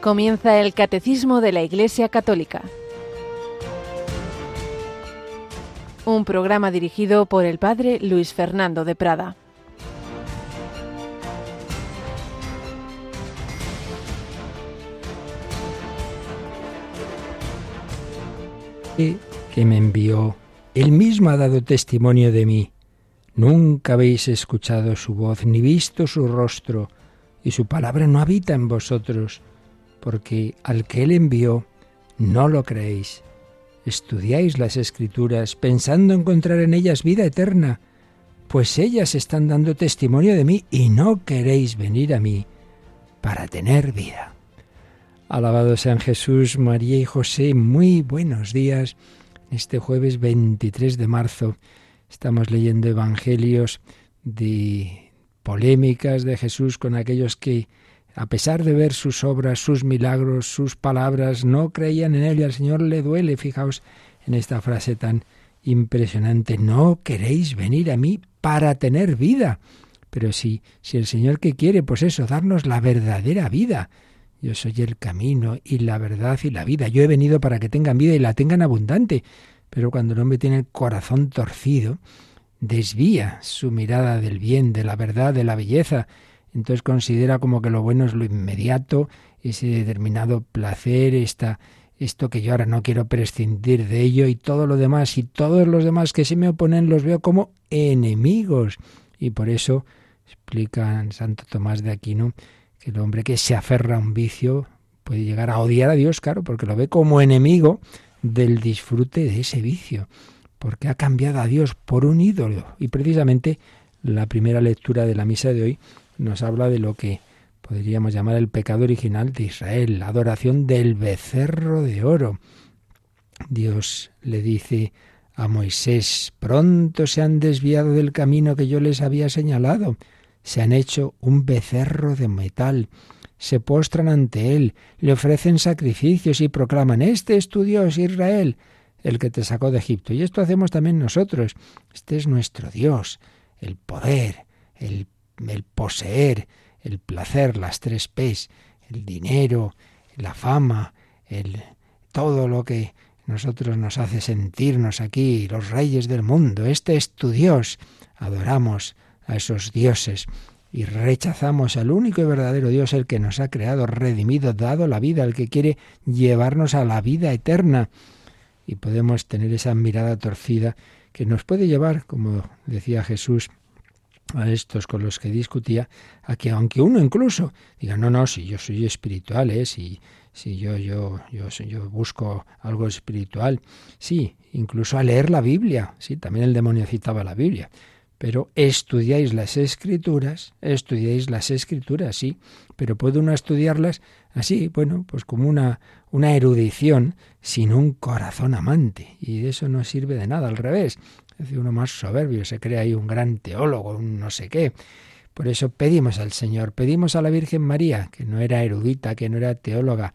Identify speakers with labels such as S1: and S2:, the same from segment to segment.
S1: Comienza el Catecismo de la Iglesia Católica. Un programa dirigido por el Padre Luis Fernando de Prada.
S2: que me envió, él mismo ha dado testimonio de mí. Nunca habéis escuchado su voz ni visto su rostro, y su palabra no habita en vosotros, porque al que él envió no lo creéis. Estudiáis las escrituras pensando encontrar en ellas vida eterna, pues ellas están dando testimonio de mí y no queréis venir a mí para tener vida. Alabado sean Jesús, María y José, muy buenos días. Este jueves 23 de marzo estamos leyendo evangelios de polémicas de Jesús con aquellos que, a pesar de ver sus obras, sus milagros, sus palabras, no creían en él y al Señor le duele. Fijaos en esta frase tan impresionante, no queréis venir a mí para tener vida. Pero sí, si el Señor que quiere, pues eso, darnos la verdadera vida yo soy el camino y la verdad y la vida. Yo he venido para que tengan vida y la tengan abundante. Pero cuando el hombre tiene el corazón torcido, desvía su mirada del bien, de la verdad, de la belleza. Entonces considera como que lo bueno es lo inmediato, ese determinado placer, esta, esto que yo ahora no quiero prescindir de ello y todo lo demás y todos los demás que se me oponen los veo como enemigos. Y por eso explica Santo Tomás de Aquino que el hombre que se aferra a un vicio puede llegar a odiar a Dios, claro, porque lo ve como enemigo del disfrute de ese vicio, porque ha cambiado a Dios por un ídolo. Y precisamente la primera lectura de la misa de hoy nos habla de lo que podríamos llamar el pecado original de Israel, la adoración del becerro de oro. Dios le dice a Moisés, pronto se han desviado del camino que yo les había señalado se han hecho un becerro de metal, se postran ante él, le ofrecen sacrificios y proclaman, Este es tu Dios, Israel, el que te sacó de Egipto. Y esto hacemos también nosotros. Este es nuestro Dios, el poder, el, el poseer, el placer, las tres P's, el dinero, la fama, el todo lo que nosotros nos hace sentirnos aquí, los reyes del mundo. Este es tu Dios. Adoramos a esos dioses y rechazamos al único y verdadero Dios, el que nos ha creado, redimido, dado la vida, el que quiere llevarnos a la vida eterna. Y podemos tener esa mirada torcida que nos puede llevar, como decía Jesús, a estos con los que discutía, a que aunque uno incluso diga, no, no, si yo soy espiritual, ¿eh? si, si yo, yo, yo, yo busco algo espiritual, sí, incluso a leer la Biblia, sí, también el demonio citaba la Biblia, pero estudiáis las escrituras, estudiáis las escrituras, sí, pero puede uno estudiarlas así, bueno, pues como una, una erudición sin un corazón amante, y eso no sirve de nada, al revés, es decir, uno más soberbio, se cree ahí un gran teólogo, un no sé qué. Por eso pedimos al Señor, pedimos a la Virgen María, que no era erudita, que no era teóloga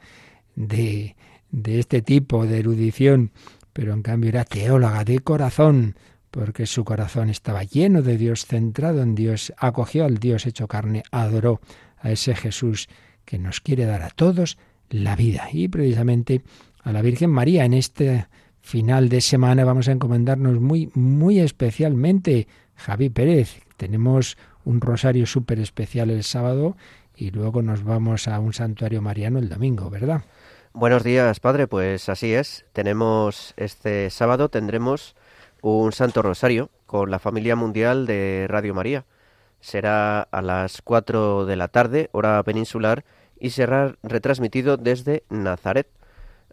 S2: de, de este tipo de erudición, pero en cambio era teóloga de corazón, porque su corazón estaba lleno de Dios, centrado en Dios, acogió al Dios hecho carne, adoró a ese Jesús que nos quiere dar a todos la vida. Y precisamente a la Virgen María en este final de semana vamos a encomendarnos muy, muy especialmente. Javi Pérez, tenemos un rosario súper especial el sábado y luego nos vamos a un santuario mariano el domingo, ¿verdad?
S3: Buenos días, padre. Pues así es. Tenemos este sábado, tendremos un Santo Rosario con la familia mundial de Radio María. Será a las 4 de la tarde, hora peninsular, y será retransmitido desde Nazaret.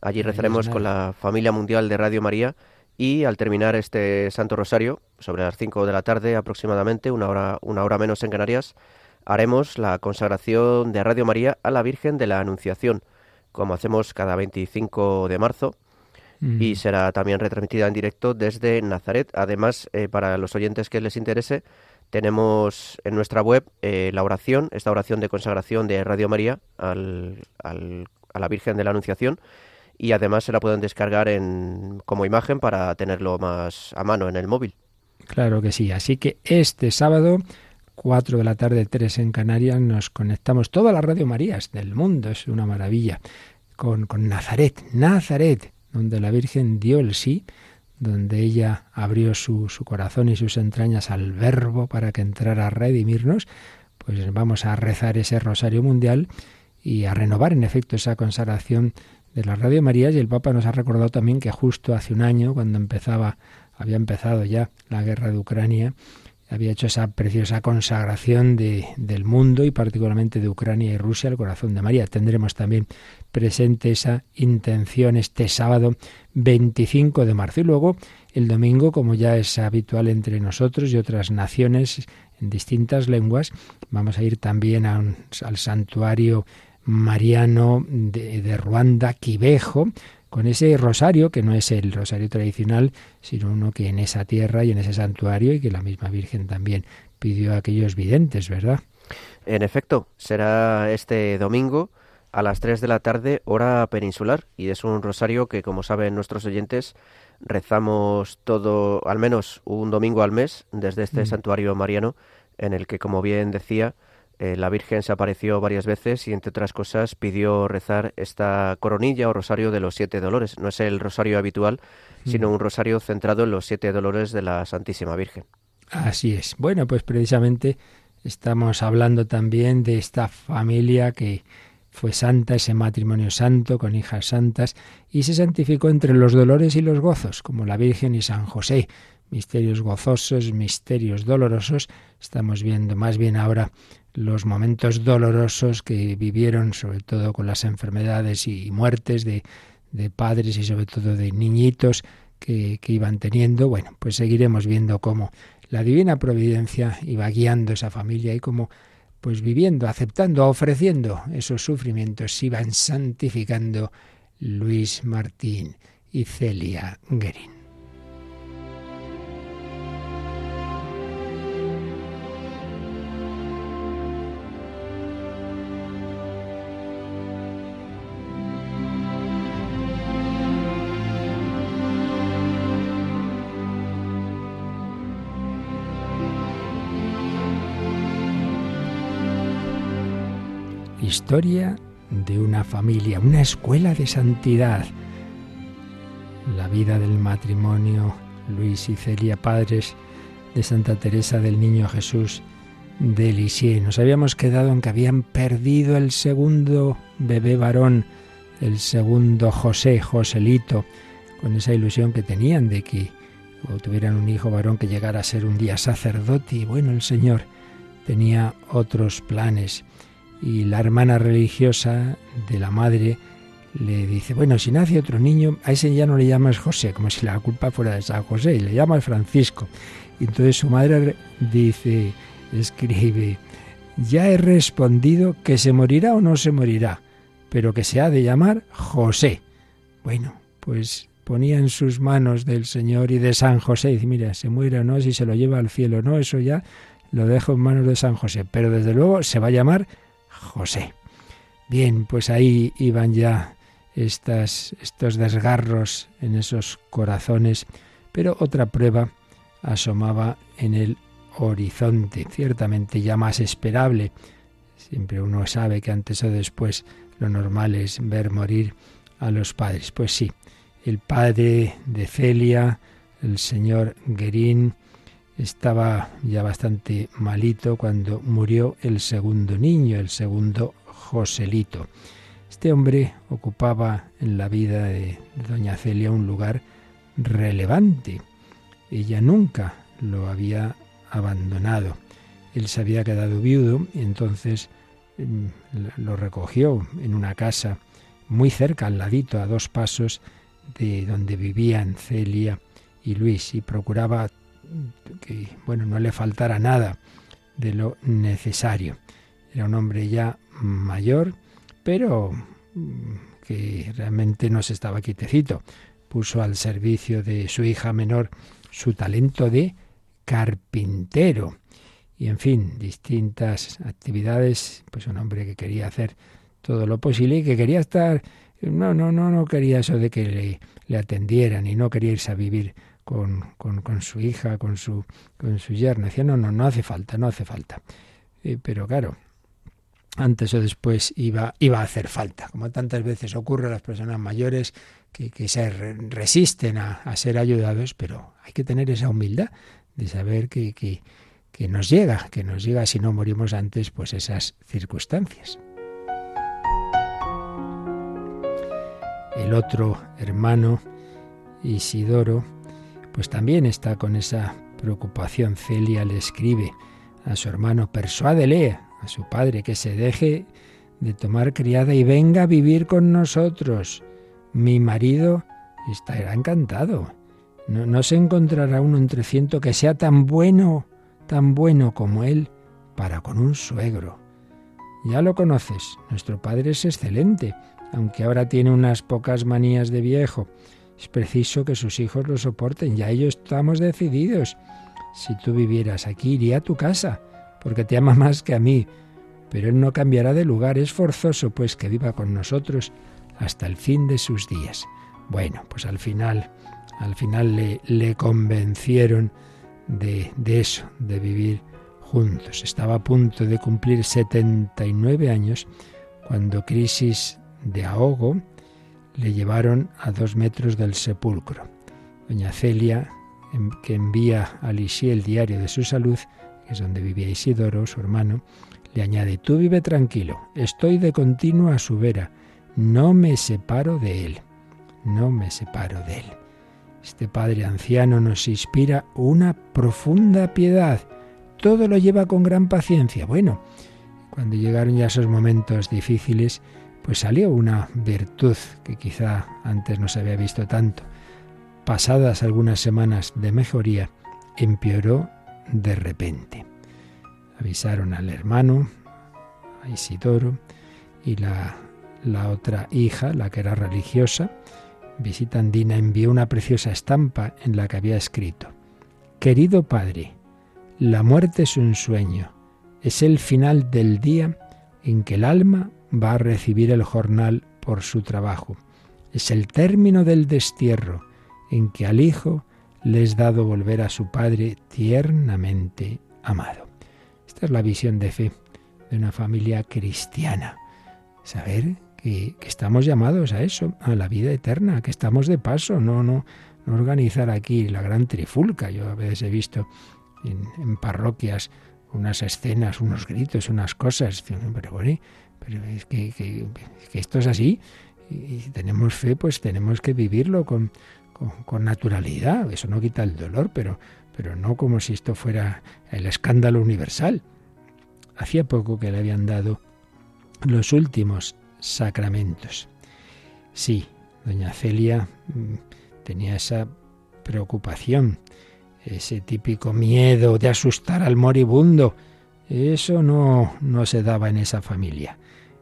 S3: Allí rezaremos con la familia mundial de Radio María y al terminar este Santo Rosario, sobre las 5 de la tarde aproximadamente, una hora, una hora menos en Canarias, haremos la consagración de Radio María a la Virgen de la Anunciación, como hacemos cada 25 de marzo y será también retransmitida en directo desde Nazaret. Además, eh, para los oyentes que les interese, tenemos en nuestra web eh, la oración, esta oración de consagración de Radio María al, al, a la Virgen de la Anunciación y además se la pueden descargar en, como imagen para tenerlo más a mano en el móvil.
S2: Claro que sí. Así que este sábado 4 de la tarde, 3 en Canarias, nos conectamos todas las Radio Marías del mundo, es una maravilla, con, con Nazaret, Nazaret, donde la Virgen dio el sí, donde ella abrió su, su corazón y sus entrañas al verbo para que entrara a redimirnos, pues vamos a rezar ese rosario mundial y a renovar en efecto esa consagración de la Radio Marías y el Papa nos ha recordado también que justo hace un año, cuando empezaba, había empezado ya la guerra de Ucrania, había hecho esa preciosa consagración de, del mundo y particularmente de Ucrania y Rusia al corazón de María. Tendremos también presente esa intención este sábado 25 de marzo y luego el domingo, como ya es habitual entre nosotros y otras naciones en distintas lenguas, vamos a ir también al santuario mariano de, de Ruanda, Quivejo, con ese rosario, que no es el rosario tradicional, sino uno que en esa tierra y en ese santuario, y que la misma Virgen también pidió a aquellos videntes, ¿verdad?
S3: En efecto, será este domingo a las 3 de la tarde, hora peninsular, y es un rosario que, como saben nuestros oyentes, rezamos todo, al menos un domingo al mes, desde este mm. santuario mariano, en el que, como bien decía, eh, la Virgen se apareció varias veces y, entre otras cosas, pidió rezar esta coronilla o rosario de los siete dolores. No es el rosario habitual, sino mm. un rosario centrado en los siete dolores de la Santísima Virgen.
S2: Así es. Bueno, pues precisamente estamos hablando también de esta familia que fue santa, ese matrimonio santo con hijas santas, y se santificó entre los dolores y los gozos, como la Virgen y San José. Misterios gozosos, misterios dolorosos. Estamos viendo más bien ahora los momentos dolorosos que vivieron, sobre todo con las enfermedades y muertes de, de padres y sobre todo de niñitos que, que, iban teniendo. Bueno, pues seguiremos viendo cómo la divina providencia iba guiando esa familia y cómo, pues viviendo, aceptando, ofreciendo esos sufrimientos, iban santificando Luis Martín y Celia Guerin. Historia de una familia, una escuela de santidad. La vida del matrimonio Luis y Celia, padres de Santa Teresa del Niño Jesús de Lisieux. Nos habíamos quedado en que habían perdido el segundo bebé varón, el segundo José, Joselito, con esa ilusión que tenían de que tuvieran un hijo varón que llegara a ser un día sacerdote. Y bueno, el Señor tenía otros planes y la hermana religiosa de la madre le dice, bueno, si nace otro niño, a ese ya no le llamas José, como si la culpa fuera de San José, y le llamas Francisco. Y entonces su madre dice, escribe, ya he respondido que se morirá o no se morirá, pero que se ha de llamar José. Bueno, pues ponía en sus manos del Señor y de San José, y dice, mira, se muere o no, si se lo lleva al cielo o no, eso ya lo dejo en manos de San José, pero desde luego se va a llamar José. Bien, pues ahí iban ya estos desgarros en esos corazones, pero otra prueba asomaba en el horizonte, ciertamente ya más esperable. Siempre uno sabe que antes o después lo normal es ver morir a los padres. Pues sí, el padre de Celia, el señor Guerín, estaba ya bastante malito cuando murió el segundo niño, el segundo Joselito. Este hombre ocupaba en la vida de doña Celia un lugar relevante. Ella nunca lo había abandonado. Él se había quedado viudo y entonces mm, lo recogió en una casa muy cerca, al ladito, a dos pasos de donde vivían Celia y Luis, y procuraba que bueno, no le faltara nada de lo necesario. Era un hombre ya mayor, pero mm, que realmente no se estaba quietecito. Puso al servicio de su hija menor su talento de carpintero. Y en fin, distintas actividades, pues un hombre que quería hacer todo lo posible y que quería estar, no, no, no, no quería eso de que le, le atendieran y no quería irse a vivir con, con, su hija, con su, con su yerno. Decía, no, no, no hace falta, no hace falta. Eh, pero claro, antes o después iba, iba a hacer falta, como tantas veces ocurre a las personas mayores que, que se resisten a, a, ser ayudados, pero hay que tener esa humildad de saber que, que, que nos llega, que nos llega si no morimos antes, pues esas circunstancias. El otro hermano, Isidoro, pues también está con esa preocupación. Celia le escribe a su hermano, persuádele a su padre que se deje de tomar criada y venga a vivir con nosotros. Mi marido estará encantado. No, no se encontrará uno entre ciento que sea tan bueno, tan bueno como él para con un suegro. Ya lo conoces, nuestro padre es excelente, aunque ahora tiene unas pocas manías de viejo. Es preciso que sus hijos lo soporten, ya ellos estamos decididos. Si tú vivieras aquí, iría a tu casa, porque te ama más que a mí. Pero él no cambiará de lugar, es forzoso pues que viva con nosotros hasta el fin de sus días. Bueno, pues al final, al final le, le convencieron de, de eso, de vivir juntos. Estaba a punto de cumplir 79 años cuando crisis de ahogo le llevaron a dos metros del sepulcro. Doña Celia, que envía a Lisieux el diario de su salud, que es donde vivía Isidoro, su hermano, le añade, tú vive tranquilo, estoy de continuo a su vera, no me separo de él, no me separo de él. Este padre anciano nos inspira una profunda piedad, todo lo lleva con gran paciencia. Bueno, cuando llegaron ya esos momentos difíciles, pues salió una virtud que quizá antes no se había visto tanto. Pasadas algunas semanas de mejoría, empeoró de repente. Avisaron al hermano, a Isidoro, y la, la otra hija, la que era religiosa, visitandina, envió una preciosa estampa en la que había escrito, Querido Padre, la muerte es un sueño, es el final del día en que el alma va a recibir el jornal por su trabajo. Es el término del destierro en que al Hijo le es dado volver a su Padre tiernamente amado. Esta es la visión de fe de una familia cristiana. Saber que, estamos llamados a eso, a la vida eterna, que estamos de paso, no, no, no organizar aquí la gran trifulca. Yo a veces he visto en, en parroquias unas escenas, unos gritos, unas cosas, pero bueno, pero es que, esto es así y si tenemos fe, pues tenemos que vivirlo con, con, naturalidad. Eso no quita el dolor, pero, pero no como si esto fuera el escándalo universal. Hacía poco que le habían dado los últimos sacramentos. Sí, doña Celia mm, tenía esa preocupación, ese típico miedo de asustar al moribundo. Eso no, no se daba en esa familia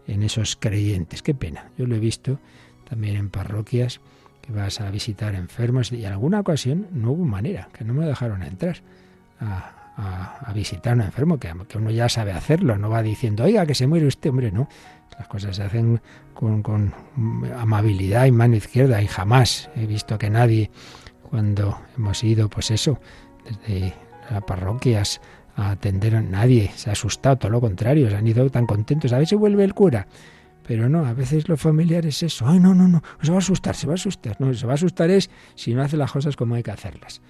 S2: en esos creyentes. Qué pena. Yo lo he visto también en parroquias que vas a visitar enfermos y en alguna ocasión no hubo manera, que no me dejaron entrar a, visitar a un enfermo, que, que, uno ya sabe hacerlo, no va diciendo, oiga, que se muere usted, hombre, no. Las cosas se hacen con, con amabilidad y mano izquierda y jamás he visto que nadie, cuando hemos ido, pues eso, desde las parroquias atender a nadie, se ha asustado, todo lo contrario, se han ido tan contentos, a ver si vuelve el cura. Pero no, a veces los familiares eso, ay no, no, no, se va a asustar, se va a asustar. No, se va a asustar es si no hace las cosas como hay que hacerlas.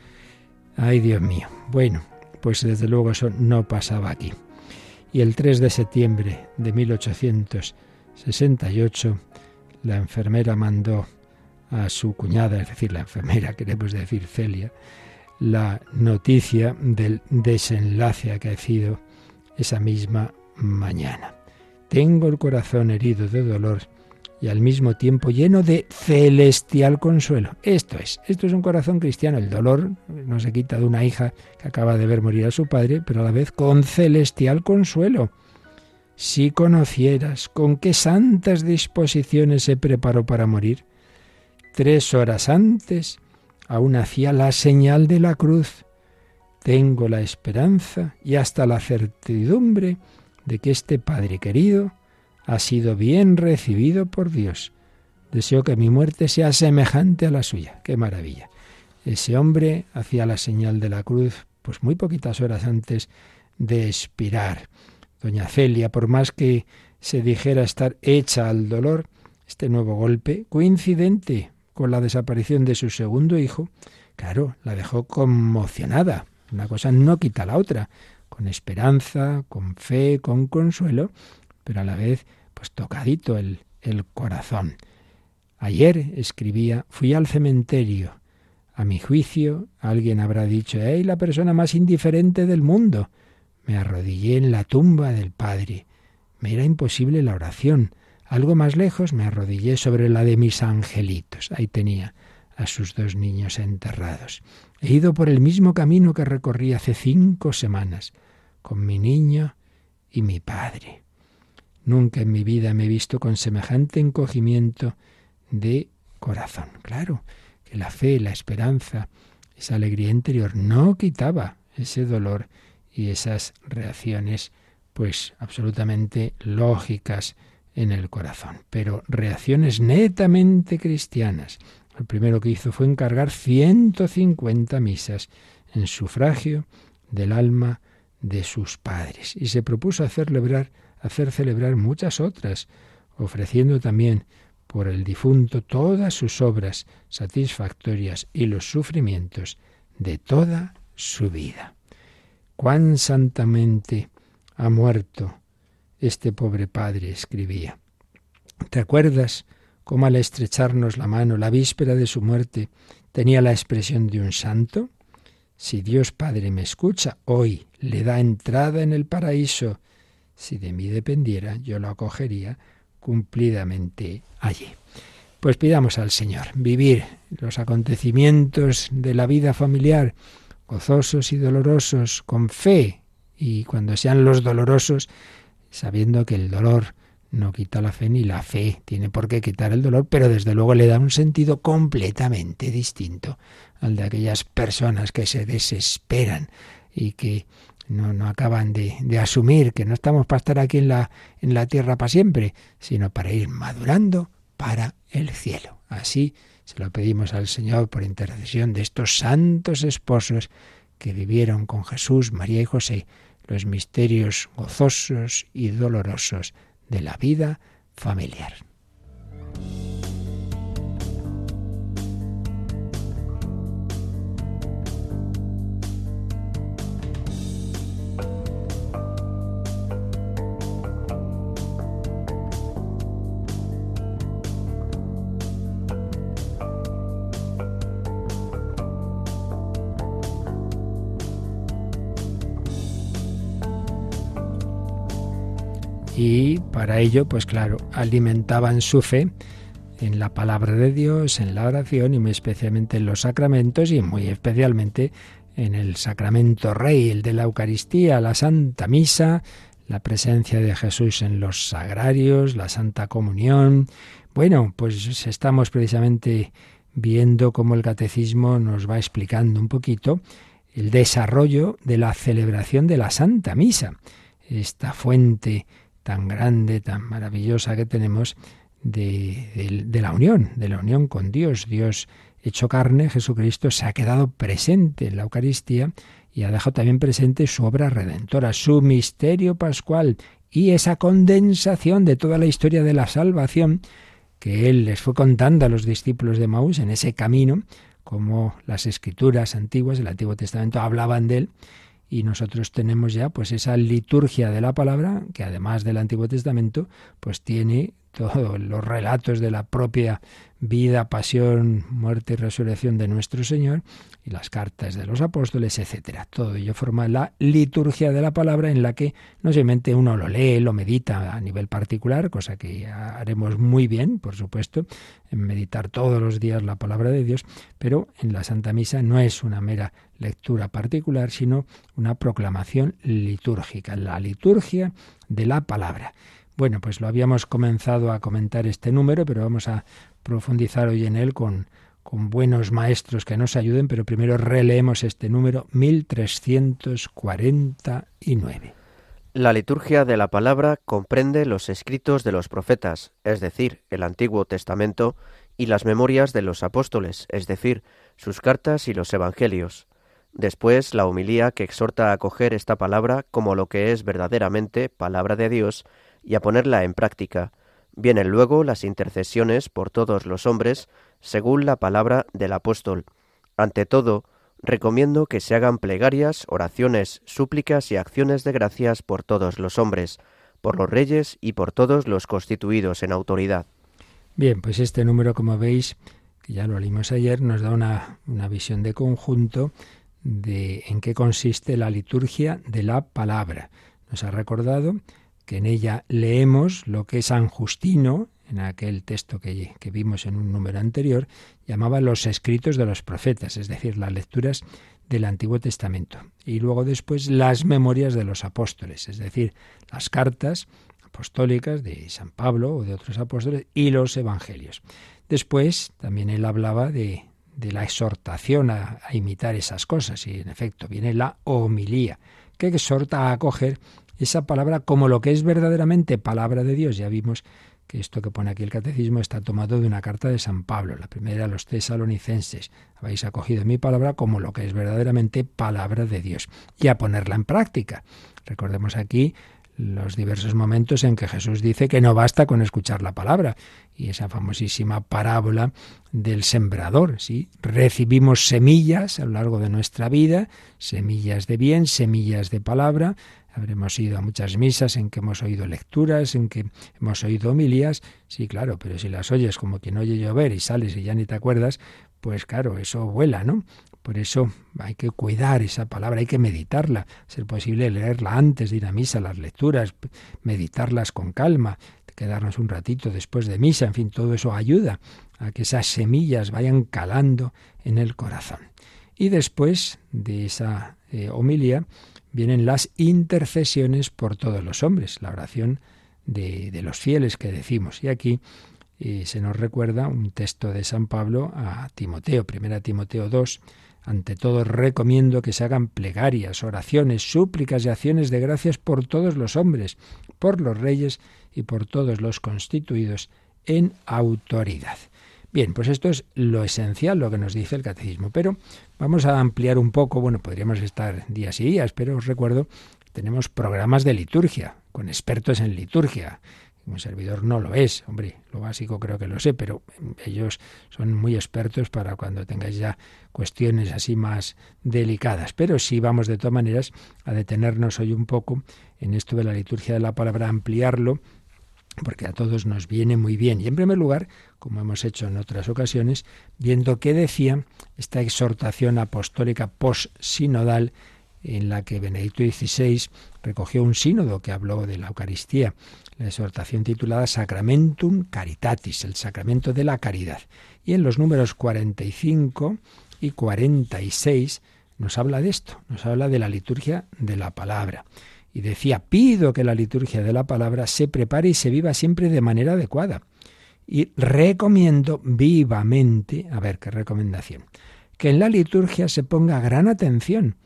S2: Ay, Dios mío. Bueno, pues desde luego eso no pasaba aquí. Y el 3 de septiembre de 1868, la enfermera mandó a su cuñada, es decir, la enfermera, queremos decir Celia, la noticia del desenlace acaecido esa misma mañana. Tengo el corazón herido de dolor y al mismo tiempo lleno de celestial consuelo. Esto es, esto es un corazón cristiano. El dolor no se quita de una hija que acaba de ver morir a su padre, pero a la vez con celestial consuelo. Si conocieras con qué santas disposiciones se preparó para morir, tres horas antes aún hacía la señal de la cruz. Tengo la esperanza y hasta la certidumbre de que este Padre querido ha sido bien recibido por Dios. Deseo que mi muerte sea semejante a la suya. ¡Qué maravilla! Ese hombre hacía la señal de la cruz pues muy poquitas horas antes de expirar. Doña Celia, por más que se dijera estar hecha al dolor, este nuevo golpe, coincidente con la desaparición de su segundo hijo, claro, la dejó conmocionada. Una cosa no quita la otra, con esperanza, con fe, con consuelo, pero a la vez, pues tocadito el, el corazón. Ayer, escribía, fui al cementerio. A mi juicio, alguien habrá dicho, ¡ay, la persona más indiferente del mundo! Me arrodillé en la tumba del Padre. Me era imposible la oración. Algo más lejos me arrodillé sobre la de mis angelitos. Ahí tenía a sus dos niños enterrados. He ido por el mismo camino que recorrí hace cinco semanas, con mi niño y mi padre. Nunca en mi vida me he visto con semejante encogimiento de corazón. Claro, que la fe, la esperanza, esa alegría interior no quitaba ese dolor y esas reacciones pues absolutamente lógicas en el corazón, pero reacciones netamente cristianas. Lo primero que hizo fue encargar 150 misas en sufragio del alma de sus padres y se propuso hacer celebrar, hacer celebrar muchas otras, ofreciendo también por el difunto todas sus obras satisfactorias y los sufrimientos de toda su vida. Cuán santamente ha muerto este pobre padre, escribía. ¿Te acuerdas cómo al estrecharnos la mano la víspera de su muerte tenía la expresión de un santo? Si Dios Padre me escucha, hoy le da entrada en el paraíso. Si de mí dependiera, yo lo acogería cumplidamente allí. Pues pidamos al Señor vivir los acontecimientos de la vida familiar, gozosos y dolorosos, con fe, y cuando sean los dolorosos, sabiendo que el dolor no quita la fe ni la fe tiene por qué quitar el dolor, pero desde luego le da un sentido completamente distinto al de aquellas personas que se desesperan y que no, no acaban de, de, asumir que no estamos para estar aquí en la, en la tierra para siempre, sino para ir madurando para el cielo. Así se lo pedimos al Señor por intercesión de estos santos esposos que vivieron con Jesús, María y José los misterios gozosos y dolorosos de la vida familiar. Y para ello, pues claro, alimentaban su fe en la palabra de Dios, en la oración y muy especialmente en los sacramentos y muy especialmente en el sacramento rey, el de la Eucaristía, la Santa Misa, la presencia de Jesús en los sagrarios, la Santa Comunión. Bueno, pues estamos precisamente viendo cómo el catecismo nos va explicando un poquito el desarrollo de la celebración de la Santa Misa, esta fuente tan grande, tan maravillosa que tenemos de, la unión, de la unión con Dios. Dios hecho carne, Jesucristo, se ha quedado presente en la Eucaristía y ha dejado también presente su obra redentora, su misterio pascual y esa condensación de toda la historia de la salvación que él les fue contando a los discípulos de Maús en ese camino, como las escrituras antiguas del Antiguo Testamento hablaban de él, y nosotros tenemos ya pues esa liturgia de la palabra que además del Antiguo Testamento pues tiene todos los relatos de la propia vida, pasión, muerte y resurrección de nuestro Señor y las cartas de los apóstoles, etcétera. Todo ello forma la liturgia de la palabra en la que no solamente uno lo lee, lo medita a nivel particular, cosa que haremos muy bien, por supuesto, en meditar todos los días la palabra de Dios, pero en la Santa Misa no es una mera lectura particular, sino una proclamación litúrgica, la liturgia de la palabra. Bueno, pues lo habíamos comenzado a comentar este número, pero vamos a profundizar hoy en él con, buenos maestros que nos ayuden, pero primero releemos este número 1349.
S3: La liturgia de la palabra comprende los escritos de los profetas, es decir, el Antiguo Testamento y las memorias de los apóstoles, es decir, sus cartas y los evangelios. Después la homilía que exhorta a acoger esta palabra como lo que es verdaderamente palabra de Dios y a ponerla en práctica. Vienen luego las intercesiones por todos los hombres, según la palabra del apóstol. Ante todo, recomiendo que se hagan plegarias, oraciones, súplicas y acciones de gracias por todos los hombres, por los reyes y por todos los constituidos en autoridad.
S2: Bien, pues este número, como veis, que ya lo leímos ayer, nos da una, una visión de conjunto de en qué consiste la liturgia de la palabra. Nos ha recordado que en ella leemos lo que San Justino, en aquel texto que, que, vimos en un número anterior, llamaba los escritos de los profetas, es decir, las lecturas del Antiguo Testamento. Y luego después las memorias de los apóstoles, es decir, las cartas apostólicas de San Pablo o de otros apóstoles y los evangelios. Después también él hablaba de, la exhortación a, a, imitar esas cosas y en efecto viene la homilía, que exhorta a acoger esa palabra como lo que es verdaderamente palabra de Dios. Ya vimos que esto que pone aquí el catecismo está tomado de una carta de San Pablo, la primera a los tesalonicenses. Habéis acogido mi palabra como lo que es verdaderamente palabra de Dios y a ponerla en práctica. Recordemos aquí los diversos momentos en que Jesús dice que no basta con escuchar la palabra. Y esa famosísima parábola del sembrador, ¿sí? Recibimos semillas a lo largo de nuestra vida, semillas de bien, semillas de palabra, Habremos ido a muchas misas en que hemos oído lecturas, en que hemos oído homilías, sí, claro, pero si las oyes como quien oye llover y sales y ya ni te acuerdas, pues claro, eso vuela, ¿no? Por eso hay que cuidar esa palabra, hay que meditarla, ser posible leerla antes de ir a misa, las lecturas, meditarlas con calma, quedarnos un ratito después de misa, en fin, todo eso ayuda a que esas semillas vayan calando en el corazón. Y después de esa eh, homilía, vienen las intercesiones por todos los hombres, la oración de, de los fieles que decimos. Y aquí eh, se nos recuerda un texto de San Pablo a Timoteo, primera Timoteo 2, ante todo recomiendo que se hagan plegarias, oraciones, súplicas y acciones de gracias por todos los hombres, por los reyes y por todos los constituidos en autoridad. Bien, pues esto es lo esencial, lo que nos dice el catecismo. Pero vamos a ampliar un poco, bueno, podríamos estar días y días, pero os recuerdo, tenemos programas de liturgia, con expertos en liturgia. Un servidor no lo es, hombre, lo básico creo que lo sé, pero ellos son muy expertos para cuando tengáis ya cuestiones así más delicadas. Pero sí vamos de todas maneras a detenernos hoy un poco en esto de la liturgia de la palabra, ampliarlo porque a todos nos viene muy bien. Y en primer lugar, como hemos hecho en otras ocasiones, viendo qué decía esta exhortación apostólica post-sinodal en la que Benedicto XVI recogió un sínodo que habló de la Eucaristía, la exhortación titulada Sacramentum Caritatis, el sacramento de la caridad. Y en los números 45 y 46 nos habla de esto, nos habla de la liturgia de la palabra y decía, pido que la liturgia de la palabra se prepare y se viva siempre de manera adecuada. Y recomiendo vivamente, a ver qué recomendación, que en la liturgia se ponga gran atención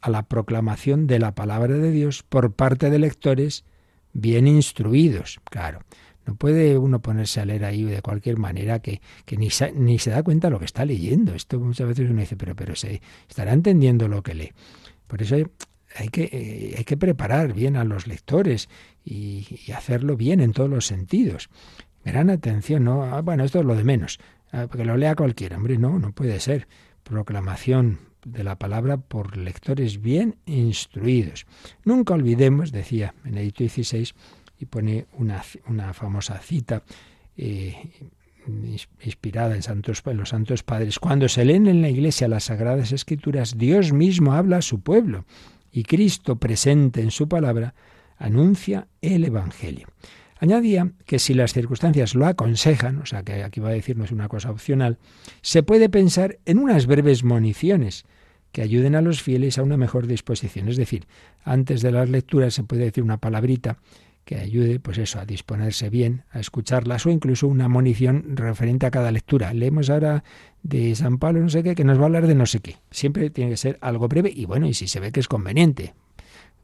S2: a la proclamación de la palabra de Dios por parte de lectores bien instruidos. Claro, no puede uno ponerse a leer ahí de cualquier manera que, que ni, ni se da cuenta de lo que está leyendo. Esto muchas veces uno dice, pero, pero se estará entendiendo lo que lee. Por eso hay que, eh, hay que preparar bien a los lectores y, hacerlo bien en todos los sentidos. Gran atención, ¿no? Ah, bueno, esto es lo de menos. Ah, que lo lea cualquiera, hombre, no, no puede ser. Proclamación de la palabra por lectores bien instruidos. Nunca olvidemos, decía Benedicto XVI, y pone una, una famosa cita eh, inspirada en, santos, en los santos padres, cuando se leen en la iglesia las sagradas escrituras, Dios mismo habla a su pueblo y Cristo presente en su palabra anuncia el Evangelio. Añadía que si las circunstancias lo aconsejan, o sea que aquí va a decirnos una cosa opcional, se puede pensar en unas breves municiones que ayuden a los fieles a una mejor disposición. Es decir, antes de las lecturas se puede decir una palabrita que ayude, pues eso, a disponerse bien, a escucharlas, o incluso una munición referente a cada lectura. Leemos ahora de San Pablo, no sé qué, que nos va a hablar de no sé qué. Siempre tiene que ser algo breve y bueno, y si se ve que es conveniente,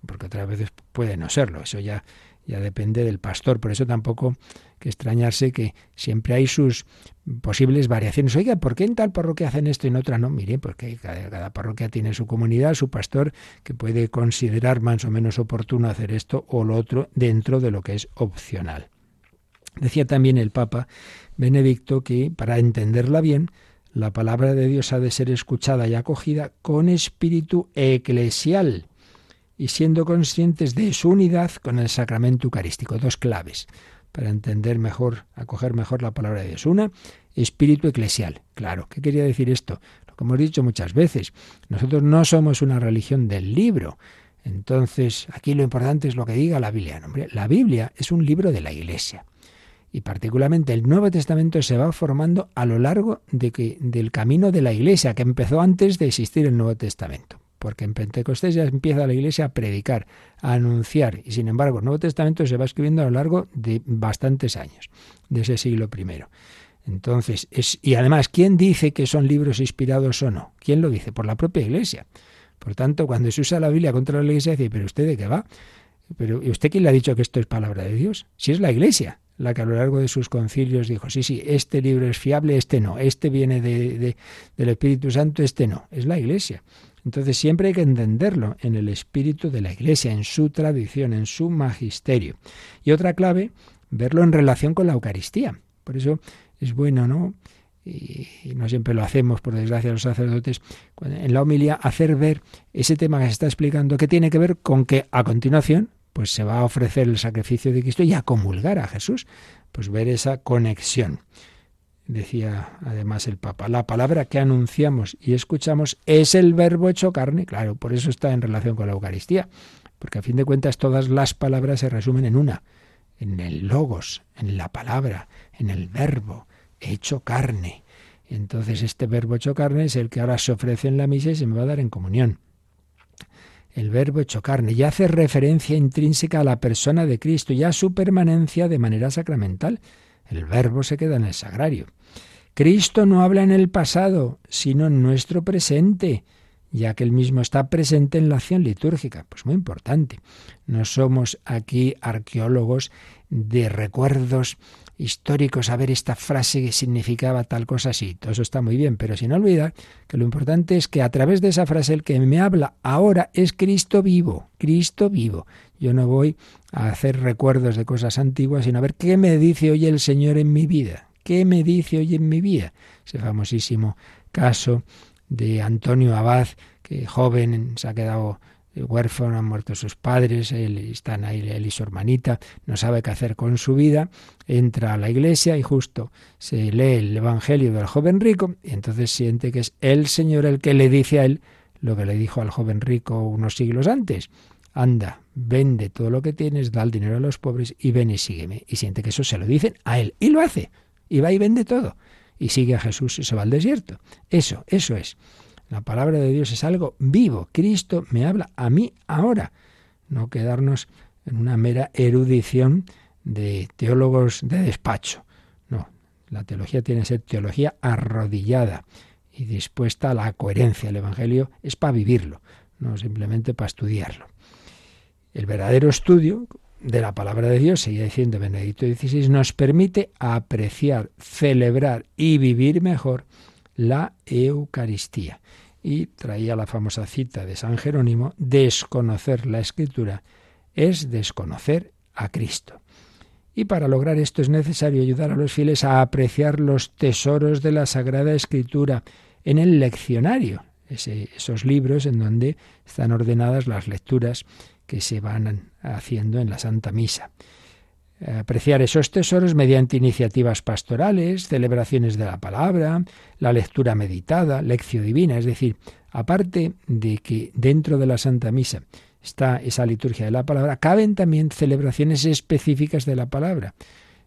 S2: porque otras veces puede no serlo, eso ya, ya depende del pastor. Por eso tampoco que extrañarse que siempre hay sus posibles variaciones. Oiga, ¿por qué en tal parroquia hacen esto y en otra no? Mire, porque cada, cada, parroquia tiene su comunidad, su pastor, que puede considerar más o menos oportuno hacer esto o lo otro dentro de lo que es opcional. Decía también el Papa Benedicto que para entenderla bien, la palabra de Dios ha de ser escuchada y acogida con espíritu eclesial y siendo conscientes de su unidad con el sacramento eucarístico. Dos claves para entender mejor, acoger mejor la palabra de Dios. Una, espíritu eclesial. Claro, ¿qué quería decir esto? Lo que hemos dicho muchas veces. Nosotros no somos una religión del libro. Entonces, aquí lo importante es lo que diga la Biblia. hombre, la Biblia es un libro de la Iglesia. Y particularmente el Nuevo Testamento se va formando a lo largo de que, del camino de la Iglesia, que empezó antes de existir el Nuevo Testamento porque en Pentecostés ya empieza la Iglesia a predicar, a anunciar, y sin embargo el Nuevo Testamento se va escribiendo a lo largo de bastantes años, de ese siglo I. Entonces, es, y además, ¿quién dice que son libros inspirados o no? ¿Quién lo dice? Por la propia Iglesia. Por tanto, cuando se usa la Biblia contra la Iglesia, dice, pero usted de qué va? Pero ¿y usted quién le ha dicho que esto es palabra de Dios? Si es la Iglesia la que a lo largo de sus concilios dijo, sí, sí, este libro es fiable, este no, este viene de, del Espíritu Santo, este no, es la Iglesia. Entonces siempre hay que entenderlo en el espíritu de la Iglesia, en su tradición, en su magisterio. Y otra clave, verlo en relación con la Eucaristía. Por eso es bueno, ¿no? Y, no siempre lo hacemos, por desgracia, los sacerdotes, en la homilía, hacer ver ese tema que se está explicando, que tiene que ver con que a continuación pues se va a ofrecer el sacrificio de Cristo y a comulgar a Jesús, pues ver esa conexión decía además el Papa, la palabra que anunciamos y escuchamos es el verbo hecho carne, claro, por eso está en relación con la Eucaristía, porque a fin de cuentas todas las palabras se resumen en una, en el logos, en la palabra, en el verbo hecho carne. Entonces este verbo hecho carne es el que ahora se ofrece en la misa y se me va a dar en comunión. El verbo hecho carne y hace referencia intrínseca a la persona de Cristo y a su permanencia de manera sacramental. El verbo se queda en el sagrario. Cristo no habla en el pasado, sino en nuestro presente, ya que él mismo está presente en la acción litúrgica. Pues muy importante. No somos aquí arqueólogos de recuerdos históricos, a ver esta frase que significaba tal cosa así. Todo eso está muy bien, pero sin olvidar que lo importante es que a través de esa frase el que me habla ahora es Cristo vivo, Cristo vivo. Yo no voy a hacer recuerdos de cosas antiguas, sino a ver qué me dice hoy el Señor en mi vida. ¿Qué me dice hoy en mi vida? Ese famosísimo caso de Antonio Abad, que joven se ha quedado huérfano, han muerto sus padres, él, están ahí él y su hermanita, no sabe qué hacer con su vida, entra a la iglesia y justo se lee el Evangelio del joven rico y entonces siente que es el Señor el que le dice a él lo que le dijo al joven rico unos siglos antes. Anda, vende todo lo que tienes, da el dinero a los pobres y ven y sígueme. Y siente que eso se lo dicen a él. Y lo hace y va y vende todo y sigue a Jesús y se va al desierto. Eso, eso es. La palabra de Dios es algo vivo. Cristo me habla a mí ahora. No quedarnos en una mera erudición de teólogos de despacho. No, la teología tiene que ser teología arrodillada y dispuesta a la coherencia. El Evangelio es para vivirlo, no simplemente para estudiarlo. El verdadero estudio, de la palabra de Dios, seguía diciendo Benedicto XVI, nos permite apreciar, celebrar y vivir mejor la Eucaristía. Y traía la famosa cita de San Jerónimo, desconocer la Escritura es desconocer a Cristo. Y para lograr esto es necesario ayudar a los fieles a apreciar los tesoros de la Sagrada Escritura en el leccionario, esos libros en donde están ordenadas las lecturas que se van haciendo en la Santa Misa. Apreciar esos tesoros mediante iniciativas pastorales, celebraciones de la palabra, la lectura meditada, lección divina, es decir, aparte de que dentro de la Santa Misa está esa liturgia de la palabra, caben también celebraciones específicas de la palabra,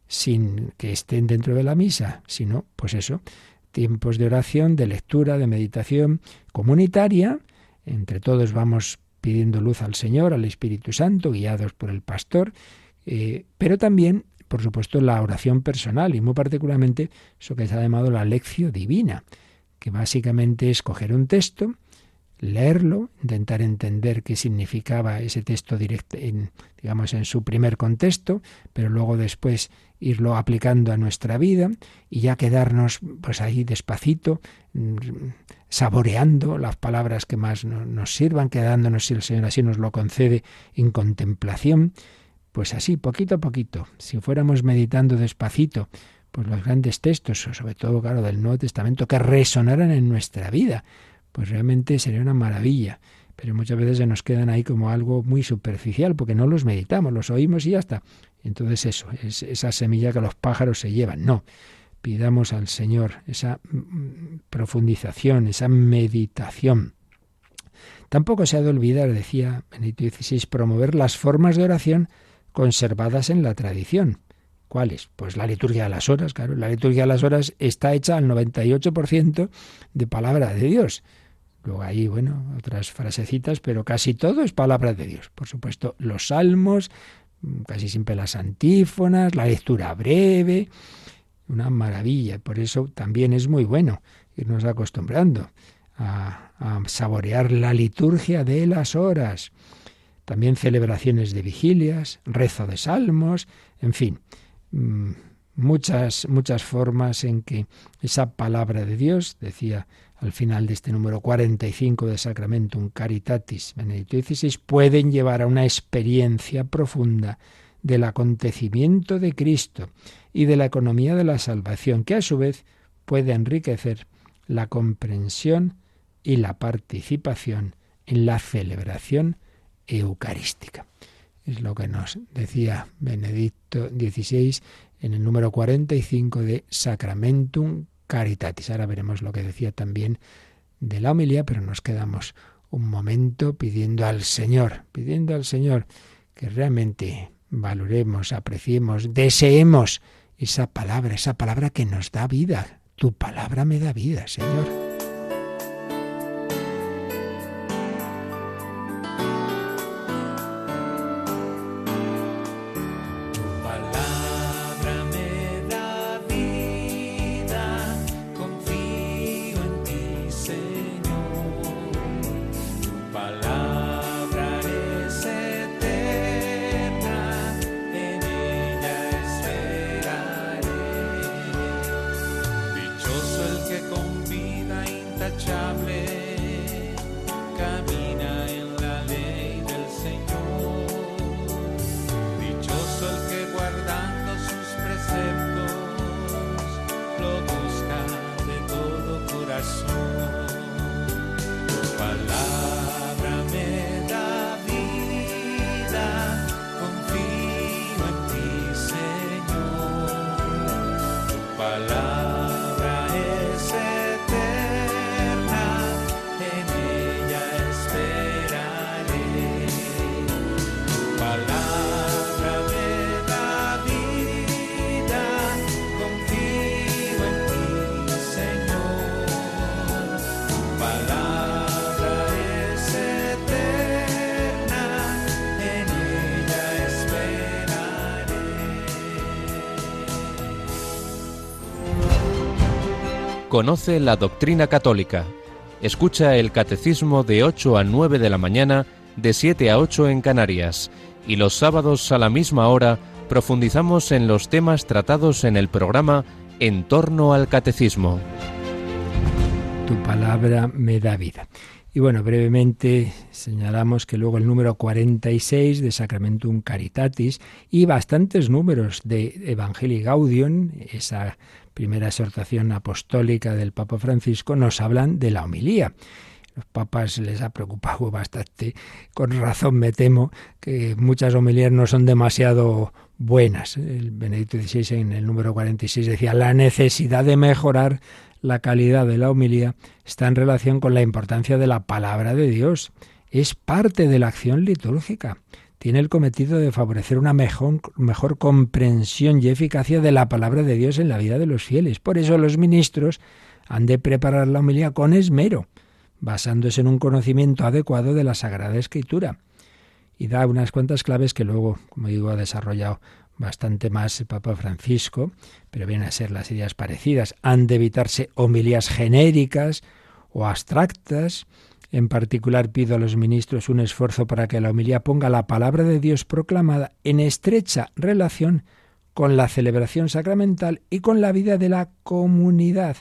S2: sin que estén dentro de la misa, sino, pues eso, tiempos de oración, de lectura, de meditación comunitaria, entre todos vamos pidiendo luz al Señor, al Espíritu Santo, guiados por el pastor, eh, pero también, por supuesto, la oración personal y muy particularmente eso que se ha llamado la lección divina, que básicamente es coger un texto, leerlo, intentar entender qué significaba ese texto directo en, digamos, en su primer contexto, pero luego después irlo aplicando a nuestra vida y ya quedarnos pues ahí despacito, mm, saboreando las palabras que más nos sirvan, quedándonos si el Señor así nos lo concede en contemplación, pues así, poquito a poquito, si fuéramos meditando despacito, pues los grandes textos, sobre todo, claro, del Nuevo Testamento, que resonaran en nuestra vida, pues realmente sería una maravilla. Pero muchas veces se nos quedan ahí como algo muy superficial, porque no los meditamos, los oímos y ya está. Entonces eso, es esa semilla que los pájaros se llevan. No, pidamos al Señor esa mm, profundización, esa meditación. Tampoco se ha de olvidar, decía Benedicto XVI, promover las formas de oración conservadas en la tradición. ¿Cuáles? Pues la liturgia de las horas, claro. La liturgia de las horas está hecha al 98% de palabra de Dios. Luego hay, bueno, otras frasecitas, pero casi todo es palabra de Dios. Por supuesto, los salmos, casi siempre las antífonas, la lectura breve, una maravilla. Por eso también es muy bueno irnos acostumbrando a, a saborear la liturgia de las horas. También celebraciones de vigilias, rezo de salmos, en fin. Mm, muchas, muchas formas en que esa palabra de Dios, decía al final de este número 45 de Sacramentum Caritatis Benedicto XVI, pueden llevar a una experiencia profunda del acontecimiento de Cristo y de la economía de la salvación, que a su vez puede enriquecer la comprensión y la participación en la celebración eucarística. Es lo que nos decía Benedicto XVI en el número 45 de Sacramentum Caritatis. Ahora veremos lo que decía también de la homilía, pero nos quedamos un momento pidiendo al Señor, pidiendo al Señor que realmente valoremos, apreciemos, deseemos esa palabra, esa palabra que nos da vida. Tu palabra me da vida, Señor.
S4: Conoce la doctrina católica. Escucha el catecismo de 8 a 9 de la mañana, de 7 a 8 en Canarias. Y los sábados a la misma hora profundizamos en los temas tratados en el programa En torno al catecismo.
S2: Tu palabra me da vida. Y bueno, brevemente señalamos que luego el número 46 de Sacramentum Caritatis y bastantes números de Evangelii Gaudium, esa primera exhortación apostólica del Papa Francisco, nos hablan de la homilía. Los papas les ha preocupado bastante, con razón me temo, que muchas homilías no son demasiado buenas. El Benedicto XVI en el número 46 decía la necesidad de mejorar la calidad de la homilía está en relación con la importancia de la palabra de Dios. Es parte de la acción litúrgica tiene el cometido de favorecer una mejor, mejor, comprensión y eficacia de la palabra de Dios en la vida de los fieles. Por eso los ministros han de preparar la homilía con esmero, basándose en un conocimiento adecuado de la Sagrada Escritura. Y da unas cuantas claves que luego, como digo, ha desarrollado bastante más el Papa Francisco, pero vienen a ser las ideas parecidas. Han de evitarse homilías genéricas o abstractas, En particular pido a los ministros un esfuerzo para que la homilía ponga la palabra de Dios proclamada en estrecha relación con la celebración sacramental y con la vida de la comunidad,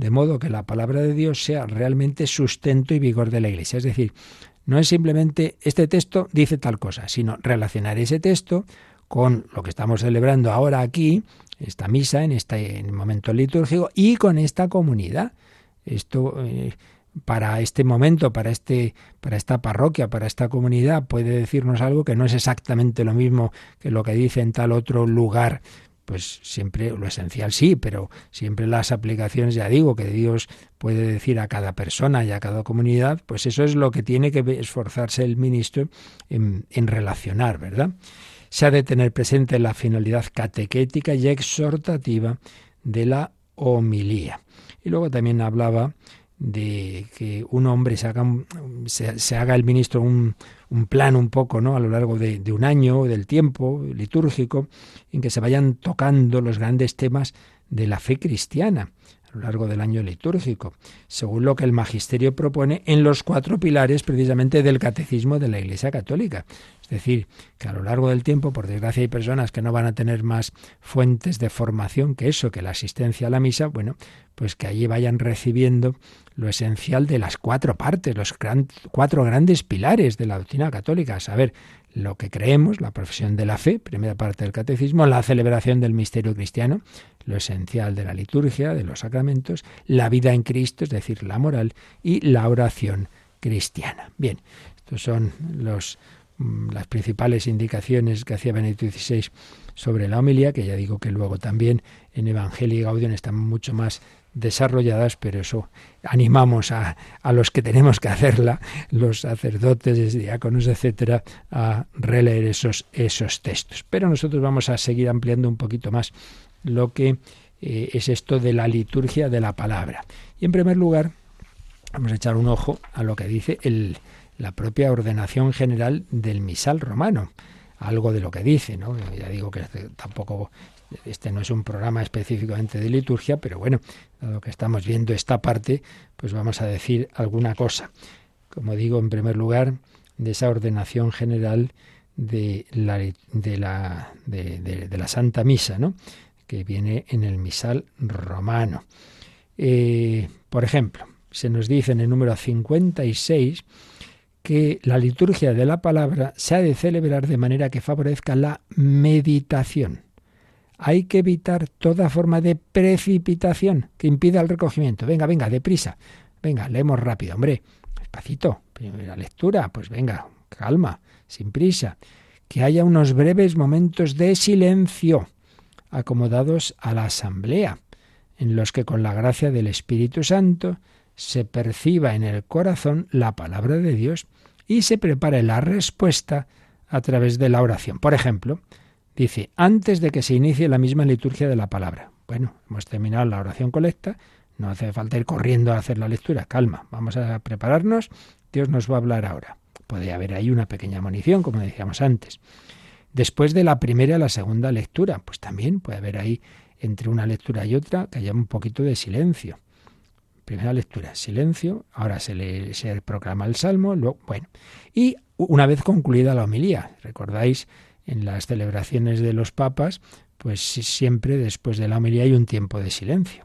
S2: de modo que la palabra de Dios sea realmente sustento y vigor de la Iglesia. Es decir, no es simplemente este texto dice tal cosa, sino relacionar ese texto con lo que estamos celebrando ahora aquí, esta misa, en este momento litúrgico, y con esta comunidad. Esto eh, para este momento, para este, para esta parroquia, para esta comunidad, puede decirnos algo que no es exactamente lo mismo que lo que dice en tal otro lugar. Pues siempre lo esencial sí, pero siempre las aplicaciones, ya digo, que Dios puede decir a cada persona y a cada comunidad, pues eso es lo que tiene que esforzarse el ministro en, relacionar, ¿verdad? Se ha de tener presente la finalidad catequética y exhortativa de la homilía. Y luego también hablaba de que un hombre se haga, se, haga el ministro un, un, plan un poco, ¿no? A lo largo de un año, del tiempo litúrgico, en que se vayan tocando los grandes temas de la fe cristiana a lo largo del año litúrgico, según lo que el magisterio propone en los cuatro pilares precisamente del catecismo de la Iglesia Católica. Es decir, que a lo largo del tiempo, por desgracia, hay personas que no van a tener más fuentes de formación que eso, que la asistencia a la misa, bueno, pues que allí vayan recibiendo lo esencial de las cuatro partes, los cuatro grandes pilares de la doctrina católica, a saber, lo que creemos, la profesión de la fe, primera parte del catecismo, la celebración del misterio cristiano, lo esencial de la liturgia, de los sacramentos, la vida en Cristo, es decir, la moral, y la oración cristiana. Bien, estos son los, mm, las principales indicaciones que hacía Benedicto XVI sobre la homilía, que ya digo que luego también en Evangelio y Gaudium están mucho más desarrolladas, pero eso animamos a, a, los que tenemos que hacerla, los sacerdotes, diáconos, etcétera, a releer esos, esos textos. Pero nosotros vamos a seguir ampliando un poquito más lo que eh, es esto de la liturgia de la palabra. Y en primer lugar, vamos a echar un ojo a lo que dice el, la propia ordenación general del misal romano algo de lo que dice, ¿no? Ya digo que tampoco este no es un programa específicamente de liturgia, pero bueno, dado que estamos viendo esta parte, pues vamos a decir alguna cosa. Como digo, en primer lugar, de esa ordenación general de la, Santa Misa, ¿no? que viene en el misal romano. Eh, por ejemplo, se nos dice en el número 56 que la liturgia de la palabra se ha de celebrar de manera que favorezca la meditación hay que evitar toda forma de precipitación que impida el recogimiento. Venga, venga, deprisa. Venga, leemos rápido, hombre. Despacito. La lectura, pues venga, calma, sin prisa. Que haya unos breves momentos de silencio acomodados a la asamblea, en los que con la gracia del Espíritu Santo se perciba en el corazón la palabra de Dios y se prepare la respuesta a través de la oración. Por ejemplo, Dice, antes de que se inicie la misma liturgia de la palabra. Bueno, hemos terminado la oración colecta, no hace falta ir corriendo a hacer la lectura, calma, vamos a prepararnos, Dios nos va a hablar ahora. Puede haber ahí una pequeña munición, como decíamos antes. Después de la primera y la segunda lectura, pues también puede haber ahí entre una lectura y otra que haya un poquito de silencio. Primera lectura, silencio, ahora se le se proclama el salmo, luego, bueno, y una vez concluida la homilía, recordáis en las celebraciones de los papas, pues siempre después de la homilía hay un tiempo de silencio.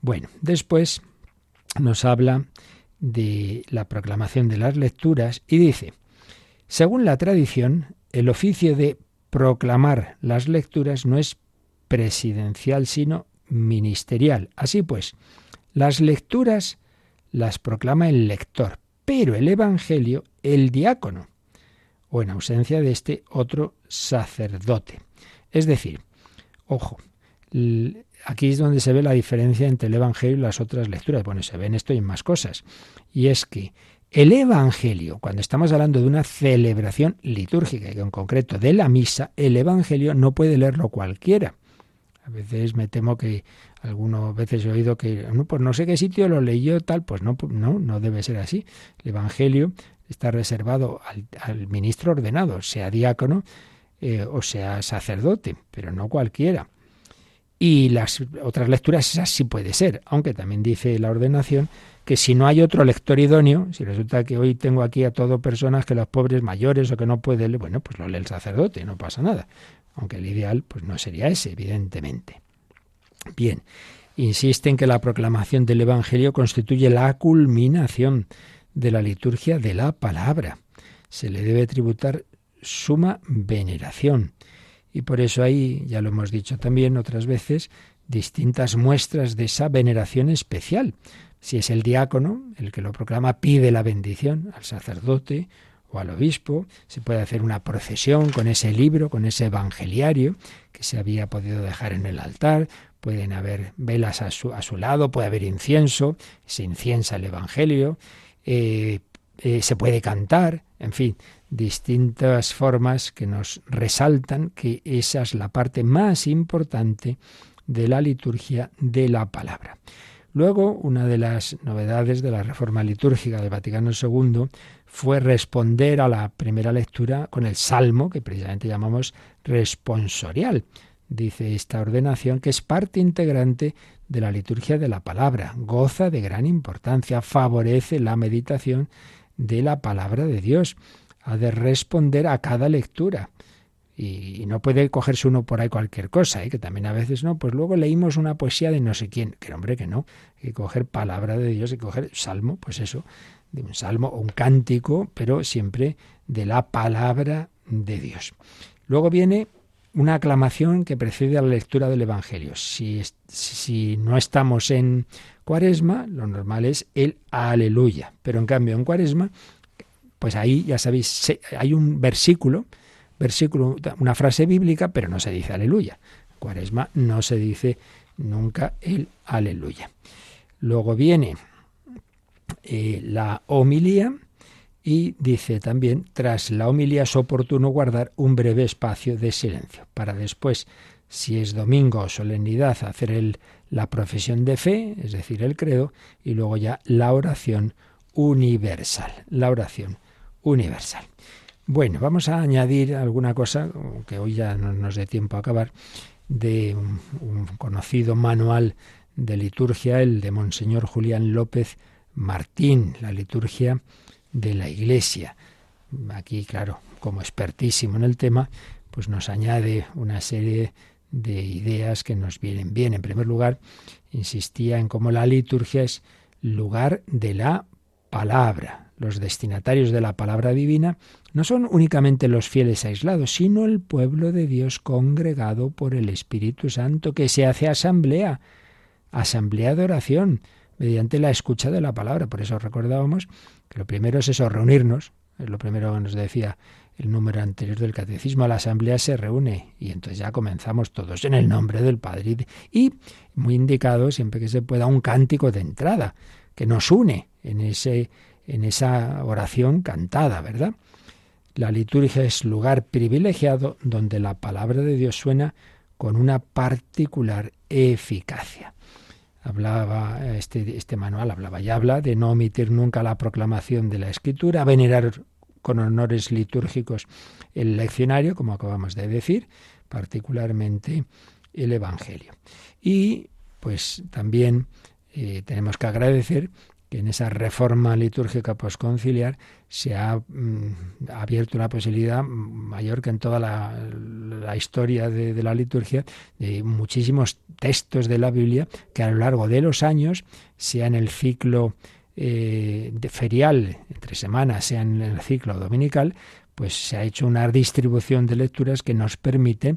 S2: Bueno, después nos habla de la proclamación de las lecturas y dice, según la tradición, el oficio de proclamar las lecturas no es presidencial, sino ministerial. Así pues, las lecturas las proclama el lector, pero el Evangelio el diácono o en ausencia de este otro sacerdote. Es decir, ojo, aquí es donde se ve la diferencia entre el Evangelio y las otras lecturas. Bueno, se ven esto y en más cosas. Y es que el Evangelio, cuando estamos hablando de una celebración litúrgica y en concreto de la misa, el Evangelio no puede leerlo cualquiera. A veces me temo que algunas veces he oído que no, pues no sé qué sitio lo leyó tal, pues no, no, no debe ser así. El Evangelio está reservado al, ministro ordenado, sea diácono eh, o sea sacerdote, pero no cualquiera. Y las otras lecturas, esas sí puede ser, aunque también dice la ordenación que si no hay otro lector idóneo, si resulta que hoy tengo aquí a todo personas que los pobres mayores o que no pueden, bueno, pues lo lee el sacerdote, no pasa nada. Aunque el ideal pues no sería ese, evidentemente. Bien, insiste en que la proclamación del Evangelio constituye la culminación de la liturgia de la palabra. Se le debe tributar suma veneración. Y por eso hay, ya lo hemos dicho también otras veces, distintas muestras de esa veneración especial. Si es el diácono el que lo proclama, pide la bendición al sacerdote o al obispo, se puede hacer una procesión con ese libro, con ese evangeliario que se había podido dejar en el altar, pueden haber velas a su, a su lado, puede haber incienso, se inciensa el evangelio, eh, eh, se puede cantar, en fin, distintas formas que nos resaltan que esa es la parte más importante de la liturgia de la palabra. Luego, una de las novedades de la reforma litúrgica del Vaticano II fue responder a la primera lectura con el salmo, que precisamente llamamos responsorial. Dice esta ordenación que es parte integrante de la liturgia de la palabra, goza de gran importancia, favorece la meditación de la palabra de Dios, ha de responder a cada lectura. Y, no puede cogerse uno por ahí cualquier cosa, ¿eh? que también a veces no. Pues luego leímos una poesía de no sé quién, que hombre que no, hay que coger palabra de Dios y coger salmo, pues eso, de un salmo o un cántico, pero siempre de la palabra de Dios. Luego viene una aclamación que precede a la lectura del Evangelio. Si, si no estamos en Cuaresma, lo normal es el aleluya. Pero en cambio en Cuaresma, pues ahí ya sabéis, hay un versículo, versículo, una frase bíblica, pero no se dice aleluya. Cuaresma no se dice nunca el aleluya. Luego viene eh, la homilía y dice también, tras la homilía es oportuno guardar un breve espacio de silencio para después, si es domingo o solemnidad, hacer el, la profesión de fe, es decir, el credo, y luego ya la oración universal, la oración universal. Bueno, vamos a añadir alguna cosa, que hoy ya no nos dé tiempo a acabar, de un, conocido manual de liturgia, el de Monseñor Julián López Martín, la liturgia de la Iglesia. Aquí, claro, como expertísimo en el tema, pues nos añade una serie de ideas que nos vienen bien. En primer lugar, insistía en cómo la liturgia es lugar de la palabra. Los destinatarios de la palabra divina no son únicamente los fieles aislados, sino el pueblo de Dios congregado por el Espíritu Santo, que se hace asamblea, asamblea de oración, mediante la escucha de la palabra. Por eso recordábamos lo primero es eso, reunirnos. Es lo primero que nos decía el número anterior del catecismo. La asamblea se reúne y entonces ya comenzamos todos en el nombre del Padre. Y muy indicado, siempre que se pueda, un cántico de entrada que nos une en, ese, en esa oración cantada, ¿verdad? La liturgia es lugar privilegiado donde la palabra de Dios suena con una particular eficacia. Hablaba este, este manual, hablaba y habla de no omitir nunca la proclamación de la escritura, venerar con honores litúrgicos el leccionario, como acabamos de decir, particularmente el Evangelio. Y pues también eh, tenemos que agradecer en esa reforma litúrgica posconciliar se ha mm, abierto una posibilidad mayor que en toda la, historia de, la liturgia de muchísimos textos de la Biblia que a lo largo de los años, sea en el ciclo eh, ferial, entre semanas, sea en el ciclo dominical, pues se ha hecho una distribución de lecturas que nos permite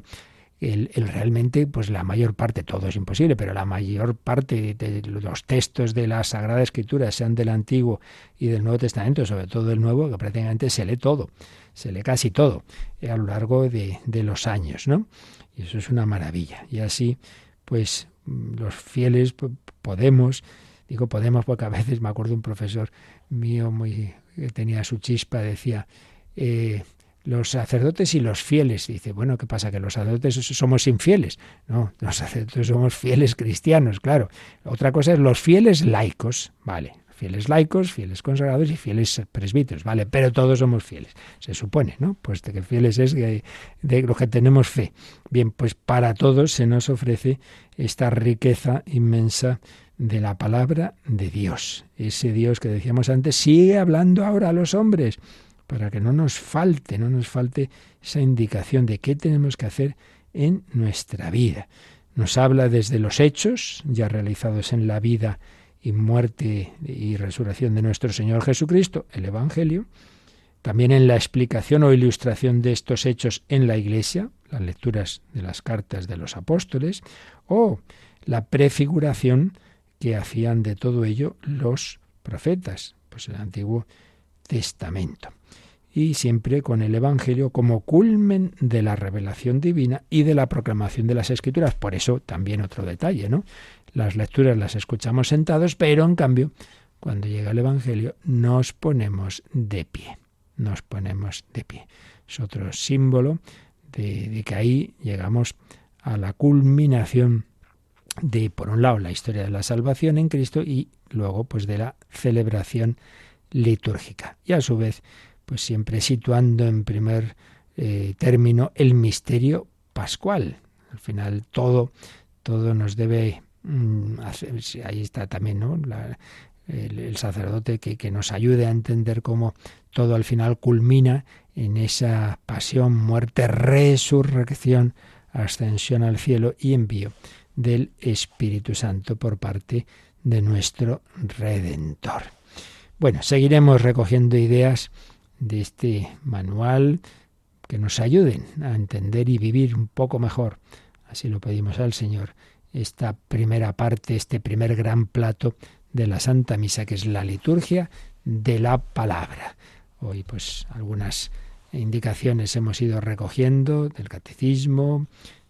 S2: el, realmente, pues la mayor parte, todo es imposible, pero la mayor parte de los textos de la Sagrada Escritura, sean del Antiguo y del Nuevo Testamento, sobre todo el Nuevo, que prácticamente se lee todo, se lee casi todo a lo largo de, de los años, ¿no? Y eso es una maravilla. Y así, pues los fieles podemos, digo podemos porque a veces me acuerdo un profesor mío muy que tenía su chispa, decía, eh, los sacerdotes y los fieles. Dice, bueno, ¿qué pasa? ¿Que los sacerdotes somos infieles? No, los sacerdotes somos fieles cristianos, claro. Otra cosa es los fieles laicos, vale. fieles laicos, fieles consagrados y fieles presbíteros, ¿vale? Pero todos somos fieles, se supone, ¿no? Pues de que fieles es de, de lo que tenemos fe. Bien, pues para todos se nos ofrece esta riqueza inmensa de la palabra de Dios. Ese Dios que decíamos antes sigue hablando ahora a los hombres para que no nos falte, no nos falte esa indicación de qué tenemos que hacer en nuestra vida. Nos habla desde los hechos ya realizados en la vida y muerte y resurrección de nuestro Señor Jesucristo, el Evangelio, también en la explicación o ilustración de estos hechos en la Iglesia, las lecturas de las cartas de los apóstoles, o la prefiguración que hacían de todo ello los profetas, pues el Antiguo Testamento. Y siempre con el Evangelio como culmen de la revelación divina y de la proclamación de las Escrituras. Por eso también otro detalle, ¿no? Las lecturas las escuchamos sentados, pero en cambio, cuando llega el Evangelio, nos ponemos de pie. Nos ponemos de pie. Es otro símbolo de, de que ahí llegamos a la culminación de, por un lado, la historia de la salvación en Cristo y luego, pues, de la celebración litúrgica. Y a su vez, pues siempre situando en primer eh, término el misterio pascual. Al final todo, todo nos debe mm, hacer, ahí está también ¿no? el, el, sacerdote que, que nos ayude a entender cómo todo al final culmina en esa pasión, muerte, resurrección, ascensión al cielo y envío del Espíritu Santo por parte de nuestro Redentor. Bueno, seguiremos recogiendo ideas de este manual que nos ayuden a entender y vivir un poco mejor, así lo pedimos al Señor, esta primera parte, este primer gran plato de la Santa Misa, que es la liturgia de la palabra. Hoy pues algunas indicaciones hemos ido recogiendo del catecismo,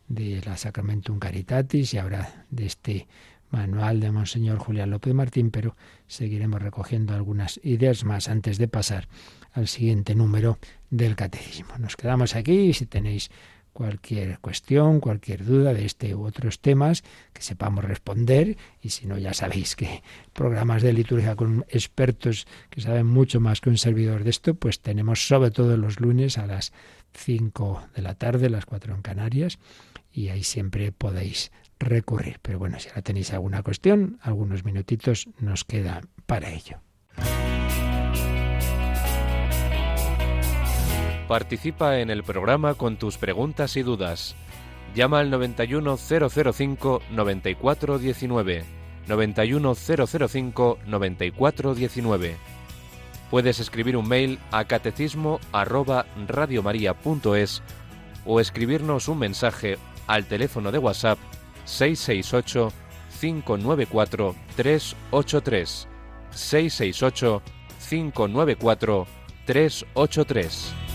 S2: de la Sacramentum Caritatis y ahora de este manual de Monseñor Julián López Martín, pero seguiremos recogiendo algunas ideas más antes de pasar al siguiente número del Catecismo. Nos quedamos aquí y si tenéis cualquier cuestión, cualquier duda de este u otros temas, que sepamos responder y si no ya sabéis que programas de liturgia con expertos que saben mucho más que un servidor de esto, pues tenemos sobre todo los lunes a las 5 de la tarde, las 4 en Canarias, y ahí siempre podéis recurrir. Pero bueno, si ahora tenéis alguna cuestión, algunos minutitos nos queda para ello.
S4: Participa en el programa con tus preguntas y dudas. Llama al 91005 9419. 91005 9419. Puedes escribir un mail a catecismo arroba radiomaria.es o escribirnos un mensaje al teléfono de WhatsApp 668 594 383 668 594 383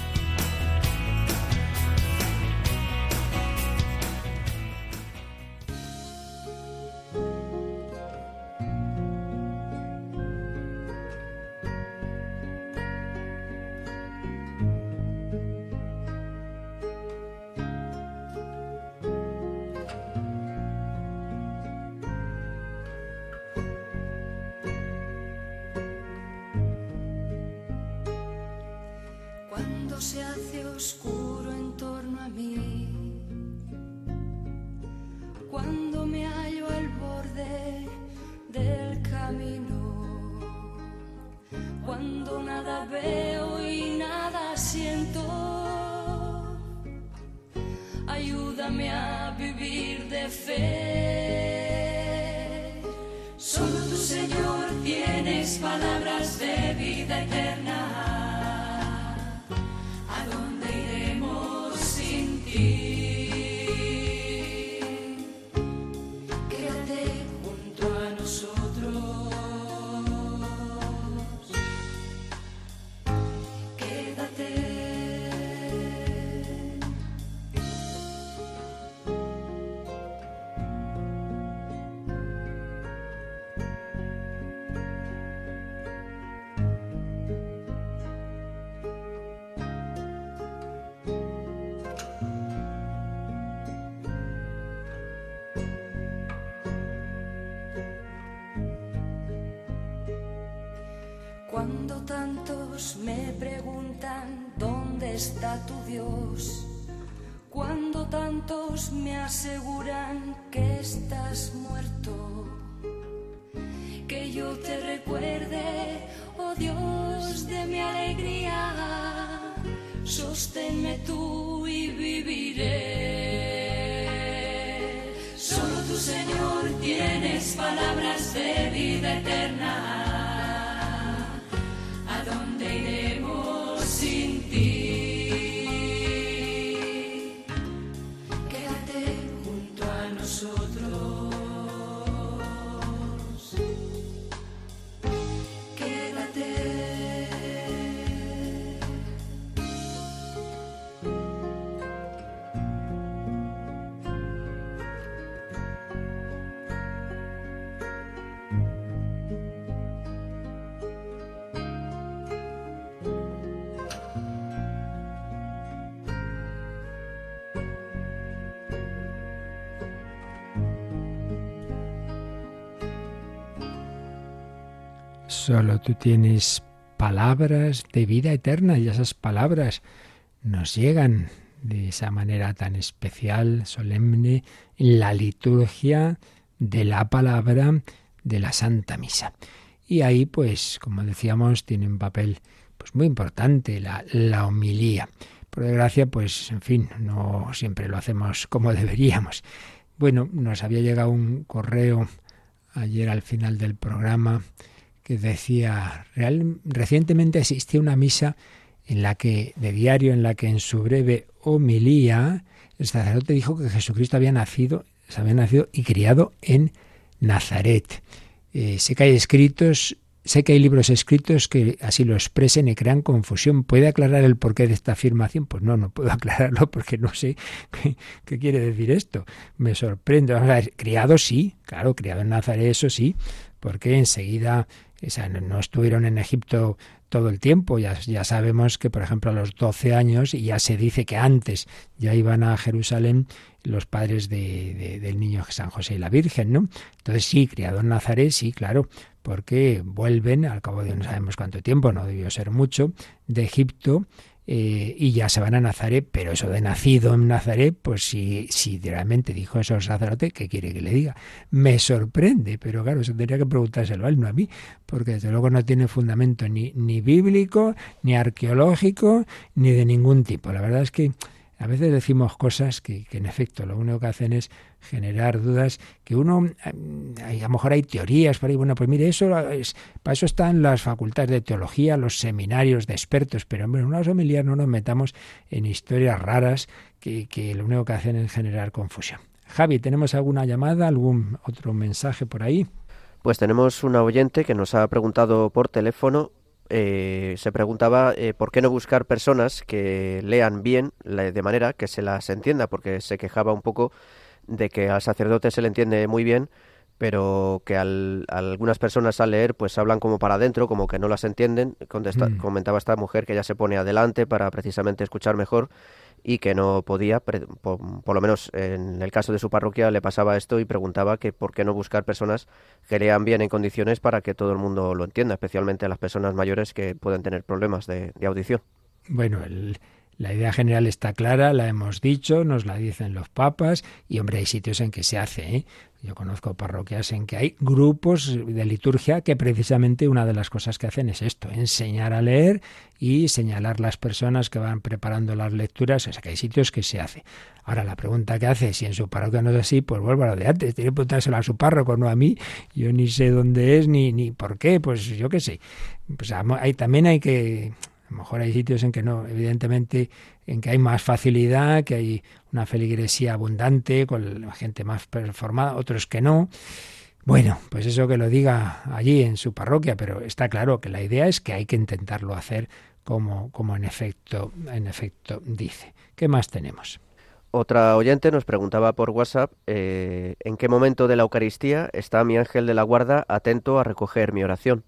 S5: cuando nada veo y nada siento. Ayúdame a vivir de fe. Solo tu Señor tienes palabras de vida eterna.
S2: Solo tú tienes palabras de vida eterna y esas palabras nos llegan de esa manera tan especial, solemne, en la liturgia de la palabra de la Santa Misa. Y ahí, pues, como decíamos, tiene un papel pues muy importante la, la homilía. Por desgracia, pues, en fin, no siempre lo hacemos como deberíamos. Bueno, nos había llegado un correo ayer al final del programa que decía, real, recientemente asistí a una misa en la que, de diario, en la que en su breve homilía, el sacerdote dijo que Jesucristo había nacido, se había nacido y criado en Nazaret. Eh, sé que hay escritos, sé que hay libros escritos que así lo expresen y crean confusión. ¿Puede aclarar el porqué de esta afirmación? Pues no, no puedo aclararlo porque no sé qué, qué quiere decir esto. Me sorprende. Vamos a ver, criado sí, claro, criado en Nazaret, eso sí, porque enseguida no estuvieron en Egipto todo el tiempo. Ya, ya sabemos que, por ejemplo, a los 12 años, y ya se dice que antes ya iban a Jerusalén los padres de, del niño San José y la Virgen, ¿no? Entonces sí, criado en Nazaret, sí, claro, porque vuelven, al cabo de no sabemos cuánto tiempo, no debió ser mucho, de Egipto eh, y ya se van a Nazaret, pero eso de nacido en Nazaret, pues si, si realmente dijo eso el sacerdote, ¿qué quiere que le diga? Me sorprende, pero claro, eso tendría que preguntárselo a él, no a mí, porque desde luego no tiene fundamento ni, ni bíblico, ni arqueológico, ni de ningún tipo. La verdad es que a veces decimos cosas que, en efecto lo único que hacen es generar dudas, que uno, a lo mejor hay teorías por ahí, bueno, pues mire, eso es, para eso están las facultades de teología, los seminarios de expertos, pero en una homilías no nos metamos en historias raras que, que lo único que hacen es generar confusión. Javi, ¿tenemos alguna llamada, algún otro mensaje por ahí?
S3: Pues tenemos una oyente que nos ha preguntado por teléfono eh, se preguntaba eh, por qué no buscar personas que lean bien de manera que se las entienda, porque se quejaba un poco de que al sacerdote se le entiende muy bien, pero que al, algunas personas al leer pues hablan como para adentro, como que no las entienden. Mm. Comentaba esta mujer que ya se pone adelante para precisamente escuchar mejor y que no podía, por, lo menos en el caso de su parroquia le pasaba esto y preguntaba que por qué no buscar personas que lean bien en condiciones para que todo el mundo lo entienda, especialmente a las personas mayores que pueden tener problemas de, audición.
S2: Bueno, la idea general está clara, la hemos dicho, nos la dicen los papas y hombre, hay sitios en que se hace. ¿eh? Yo conozco parroquias en que hay grupos de liturgia que precisamente una de las cosas que hacen es esto, enseñar a leer y señalar las personas que van preparando las lecturas. O sea que hay sitios que se hace. Ahora, la pregunta que hace, si en su parroquia no es así, pues vuelvo a lo de antes. Tiene que preguntárselo a su párroco, no a mí. Yo ni sé dónde es ni, ni por qué, pues yo qué sé. Pues hay, también hay que a lo mejor hay sitios en que no, evidentemente, en que hay más facilidad, que hay una feligresía abundante, con gente más performada, otros que no. Bueno, pues eso que lo diga allí en su parroquia, pero está claro que la idea es que hay que intentarlo hacer como, como en efecto, en efecto dice. ¿Qué más tenemos?
S3: Otra oyente nos preguntaba por WhatsApp eh, en qué momento de la Eucaristía está mi ángel de la guarda atento a recoger mi oración.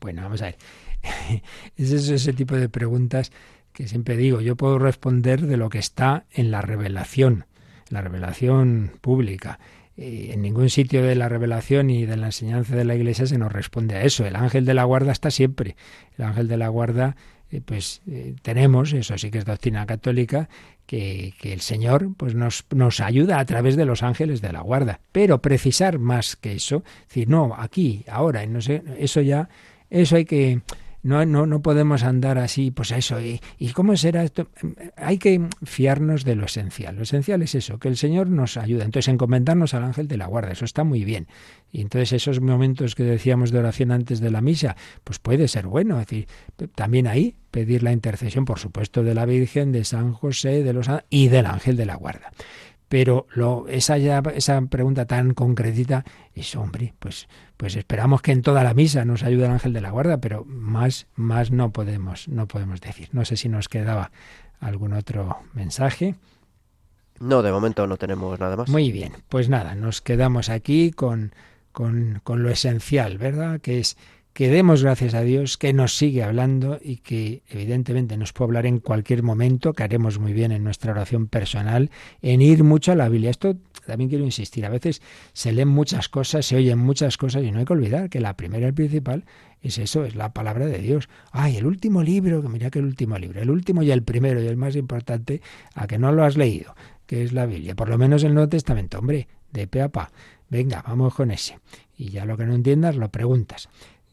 S2: Bueno, vamos a ver. es ese tipo de preguntas que siempre digo, yo puedo responder de lo que está en la revelación, la revelación pública. eh, en ningún sitio de la revelación y de la enseñanza de la Iglesia se nos responde a eso. El ángel de la guarda está siempre. El ángel de la guarda, eh, pues eh, tenemos, eso sí que es doctrina católica, que, el Señor pues nos, nos ayuda a través de los ángeles de la guarda. Pero precisar más que eso, decir, no, aquí, ahora, no sé, eso ya, eso hay que no, no, no podemos andar así, pues eso. ¿y, ¿Y cómo será esto? Hay que fiarnos de lo esencial. Lo esencial es eso, que el Señor nos ayuda. Entonces, encomendarnos al ángel de la guarda, eso está muy bien. Y entonces esos momentos que decíamos de oración antes de la misa, pues puede ser bueno. Es decir, también ahí pedir la intercesión, por supuesto, de la Virgen, de San José, de los y del ángel de la guarda pero lo, esa, esa pregunta tan concretita es, hombre, pues, pues esperamos que en toda la misa nos ayude el ángel de la guarda, pero más, más no podemos, no podemos decir. No sé si nos quedaba algún otro mensaje.
S3: No, de momento no tenemos nada más.
S2: Muy bien, pues nada, nos quedamos aquí con, con, con lo esencial, ¿verdad? Que es que demos gracias a Dios, que nos sigue hablando y que evidentemente nos puede hablar en cualquier momento, que haremos muy bien en nuestra oración personal, en ir mucho a la Biblia. Esto también quiero insistir, a veces se leen muchas cosas, se oyen muchas cosas y no hay que olvidar que la primera y principal es eso, es la palabra de Dios. Ay, el último libro, que mira que el último libro, el último y el primero y el más importante, a que no lo has leído, que es la Biblia, por lo menos el Nuevo Testamento, hombre, de pe a pa. Venga, vamos con ese. Y ya lo que no entiendas lo preguntas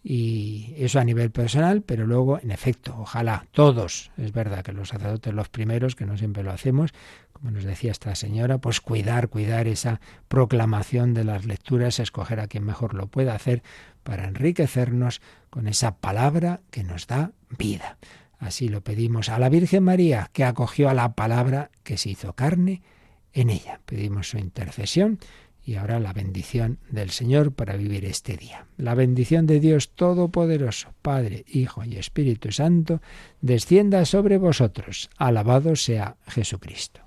S2: y eso a nivel personal, pero luego, en efecto, ojalá todos, es verdad que los sacerdotes los primeros, que no siempre lo hacemos, como nos decía esta señora, pues cuidar, cuidar esa proclamación de las lecturas, escoger a quien mejor lo pueda hacer para enriquecernos con esa palabra que nos da vida. Así lo pedimos a la Virgen María, que acogió a la palabra que se hizo carne en ella. Pedimos su intercesión y ahora la bendición del Señor para vivir este día. La bendición de Dios Todopoderoso, Padre, Hijo y Espíritu Santo, descienda sobre vosotros. Alabado sea Jesucristo.